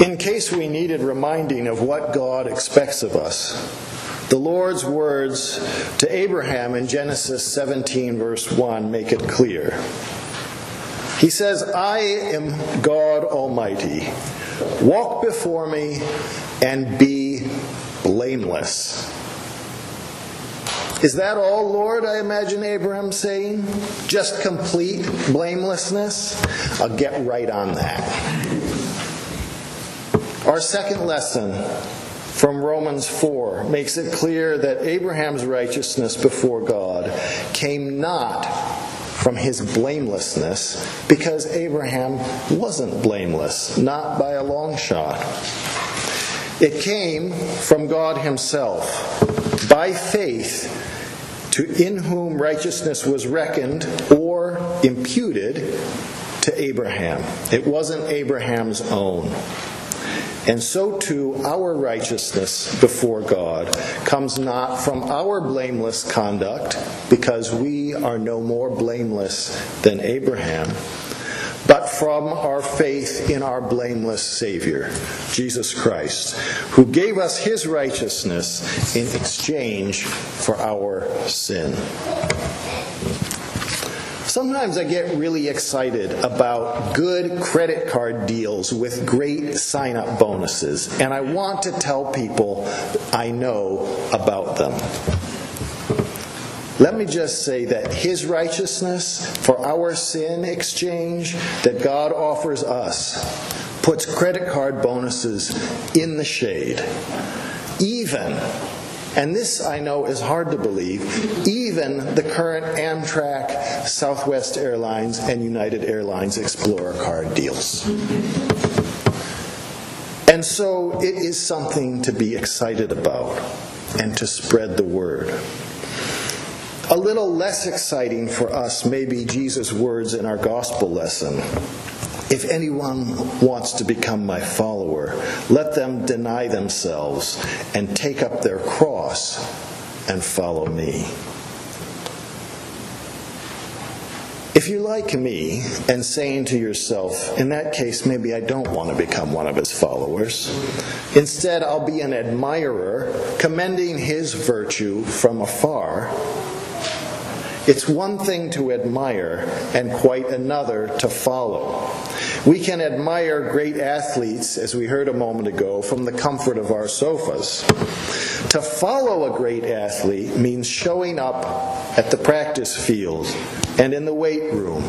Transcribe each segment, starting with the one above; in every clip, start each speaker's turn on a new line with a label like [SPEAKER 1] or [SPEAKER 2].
[SPEAKER 1] In case we needed reminding of what God expects of us, the Lord's words to Abraham in Genesis 17, verse 1, make it clear. He says, I am God Almighty. Walk before me and be blameless. Is that all, Lord? I imagine Abraham saying. Just complete blamelessness? I'll get right on that. Our second lesson from Romans 4 makes it clear that Abraham's righteousness before God came not from his blamelessness because Abraham wasn't blameless, not by a long shot. It came from God Himself by faith to in whom righteousness was reckoned or imputed to Abraham. It wasn't Abraham's own. And so too, our righteousness before God comes not from our blameless conduct, because we are no more blameless than Abraham, but from our faith in our blameless Savior, Jesus Christ, who gave us his righteousness in exchange for our sin. Sometimes I get really excited about good credit card deals with great sign up bonuses, and I want to tell people I know about them. Let me just say that His righteousness for our sin exchange that God offers us puts credit card bonuses in the shade. Even and this I know is hard to believe, even the current Amtrak, Southwest Airlines, and United Airlines Explorer card deals. And so it is something to be excited about and to spread the word. A little less exciting for us may be Jesus' words in our gospel lesson. If anyone wants to become my follower, let them deny themselves and take up their cross and follow me. If you like me and saying to yourself, in that case, maybe I don't want to become one of his followers, instead I'll be an admirer, commending his virtue from afar it's one thing to admire and quite another to follow. We can admire great athletes, as we heard a moment ago, from the comfort of our sofas. To follow a great athlete means showing up at the practice field and in the weight room,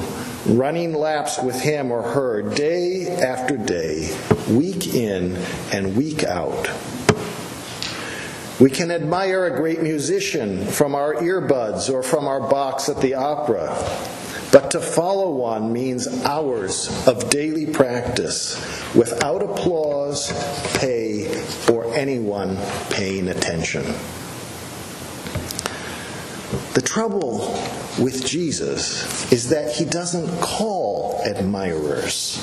[SPEAKER 1] running laps with him or her day after day, week in and week out. We can admire a great musician from our earbuds or from our box at the opera. But to follow one means hours of daily practice without applause, pay, or anyone paying attention. The trouble with Jesus is that he doesn't call admirers.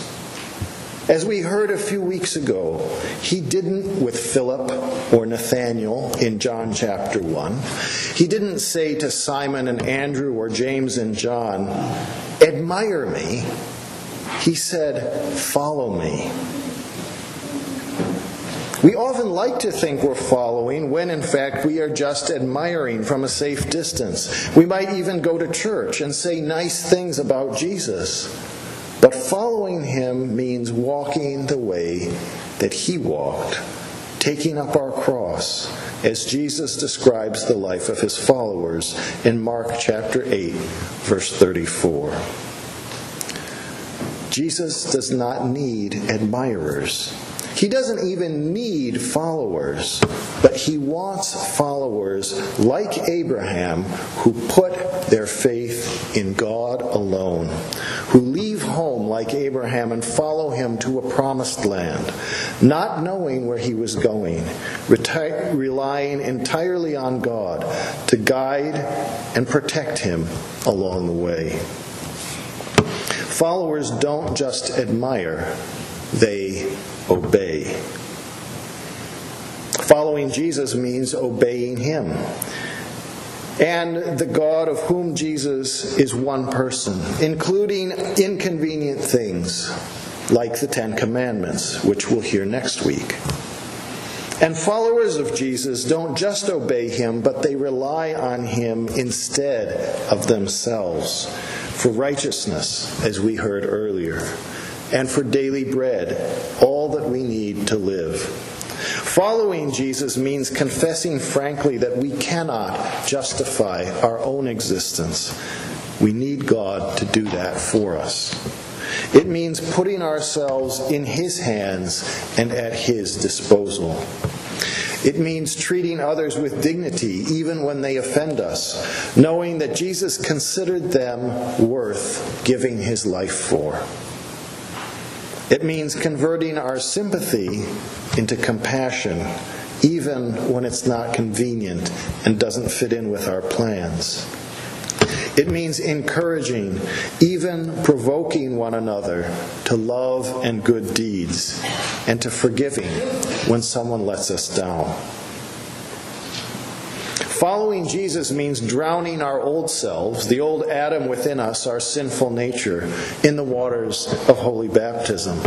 [SPEAKER 1] As we heard a few weeks ago, he didn't with Philip or Nathanael in John chapter 1. He didn't say to Simon and Andrew or James and John, Admire me. He said, Follow me. We often like to think we're following when in fact we are just admiring from a safe distance. We might even go to church and say nice things about Jesus. But following him means walking the way that he walked, taking up our cross, as Jesus describes the life of his followers in Mark chapter 8, verse 34. Jesus does not need admirers. He doesn't even need followers, but he wants followers like Abraham who put their faith in God alone, who leave home like Abraham and follow him to a promised land, not knowing where he was going, reti- relying entirely on God to guide and protect him along the way. Followers don't just admire, they obey. Following Jesus means obeying him. And the God of whom Jesus is one person, including inconvenient things, like the Ten Commandments, which we'll hear next week. And followers of Jesus don't just obey him, but they rely on him instead of themselves for righteousness, as we heard earlier, and for daily bread, all that we need to live. Following Jesus means confessing frankly that we cannot justify our own existence. We need God to do that for us. It means putting ourselves in His hands and at His disposal. It means treating others with dignity even when they offend us, knowing that Jesus considered them worth giving His life for. It means converting our sympathy into compassion, even when it's not convenient and doesn't fit in with our plans. It means encouraging, even provoking one another to love and good deeds, and to forgiving when someone lets us down. Following Jesus means drowning our old selves, the old Adam within us, our sinful nature, in the waters of holy baptism.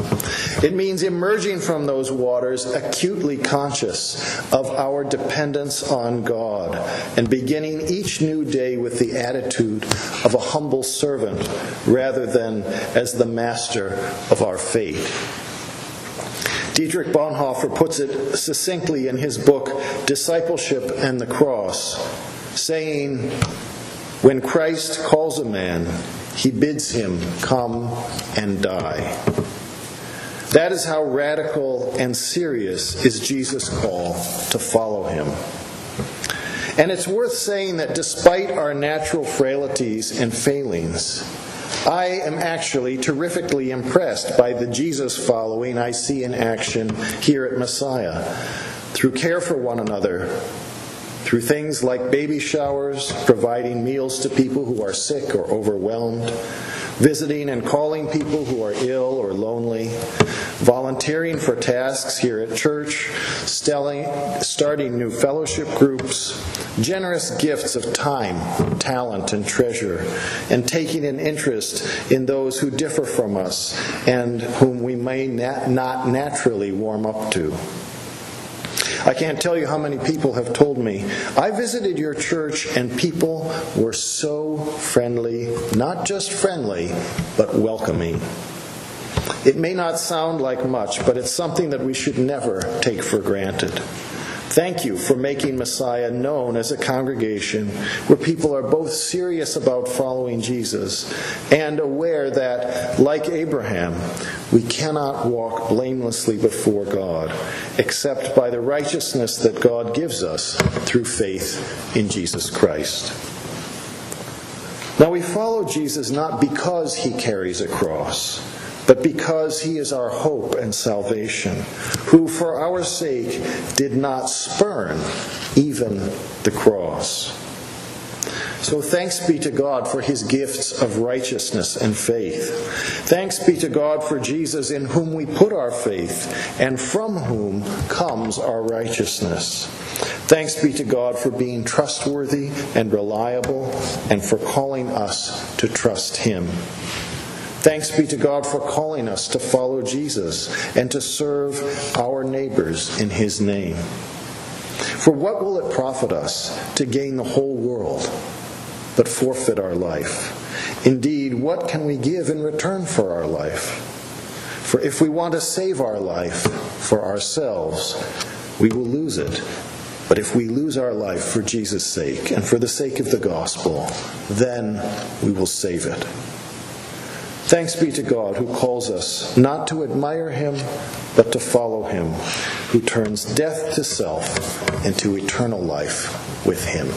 [SPEAKER 1] It means emerging from those waters acutely conscious of our dependence on God and beginning each new day with the attitude of a humble servant rather than as the master of our fate. Dietrich Bonhoeffer puts it succinctly in his book, Discipleship and the Cross, saying, When Christ calls a man, he bids him come and die. That is how radical and serious is Jesus' call to follow him. And it's worth saying that despite our natural frailties and failings, I am actually terrifically impressed by the Jesus following I see in action here at Messiah. Through care for one another, through things like baby showers, providing meals to people who are sick or overwhelmed, visiting and calling people who are ill or lonely, volunteering for tasks here at church, starting new fellowship groups, generous gifts of time, talent, and treasure, and taking an interest in those who differ from us and whom we may not naturally warm up to. I can't tell you how many people have told me, I visited your church and people were so friendly, not just friendly, but welcoming. It may not sound like much, but it's something that we should never take for granted. Thank you for making Messiah known as a congregation where people are both serious about following Jesus and aware that, like Abraham, we cannot walk blamelessly before God except by the righteousness that God gives us through faith in Jesus Christ. Now we follow Jesus not because he carries a cross but because he is our hope and salvation, who for our sake did not spurn even the cross. So thanks be to God for his gifts of righteousness and faith. Thanks be to God for Jesus in whom we put our faith and from whom comes our righteousness. Thanks be to God for being trustworthy and reliable and for calling us to trust him. Thanks be to God for calling us to follow Jesus and to serve our neighbors in his name. For what will it profit us to gain the whole world but forfeit our life? Indeed, what can we give in return for our life? For if we want to save our life for ourselves, we will lose it. But if we lose our life for Jesus' sake and for the sake of the gospel, then we will save it. Thanks be to God who calls us not to admire him, but to follow him, who turns death to self into eternal life with him.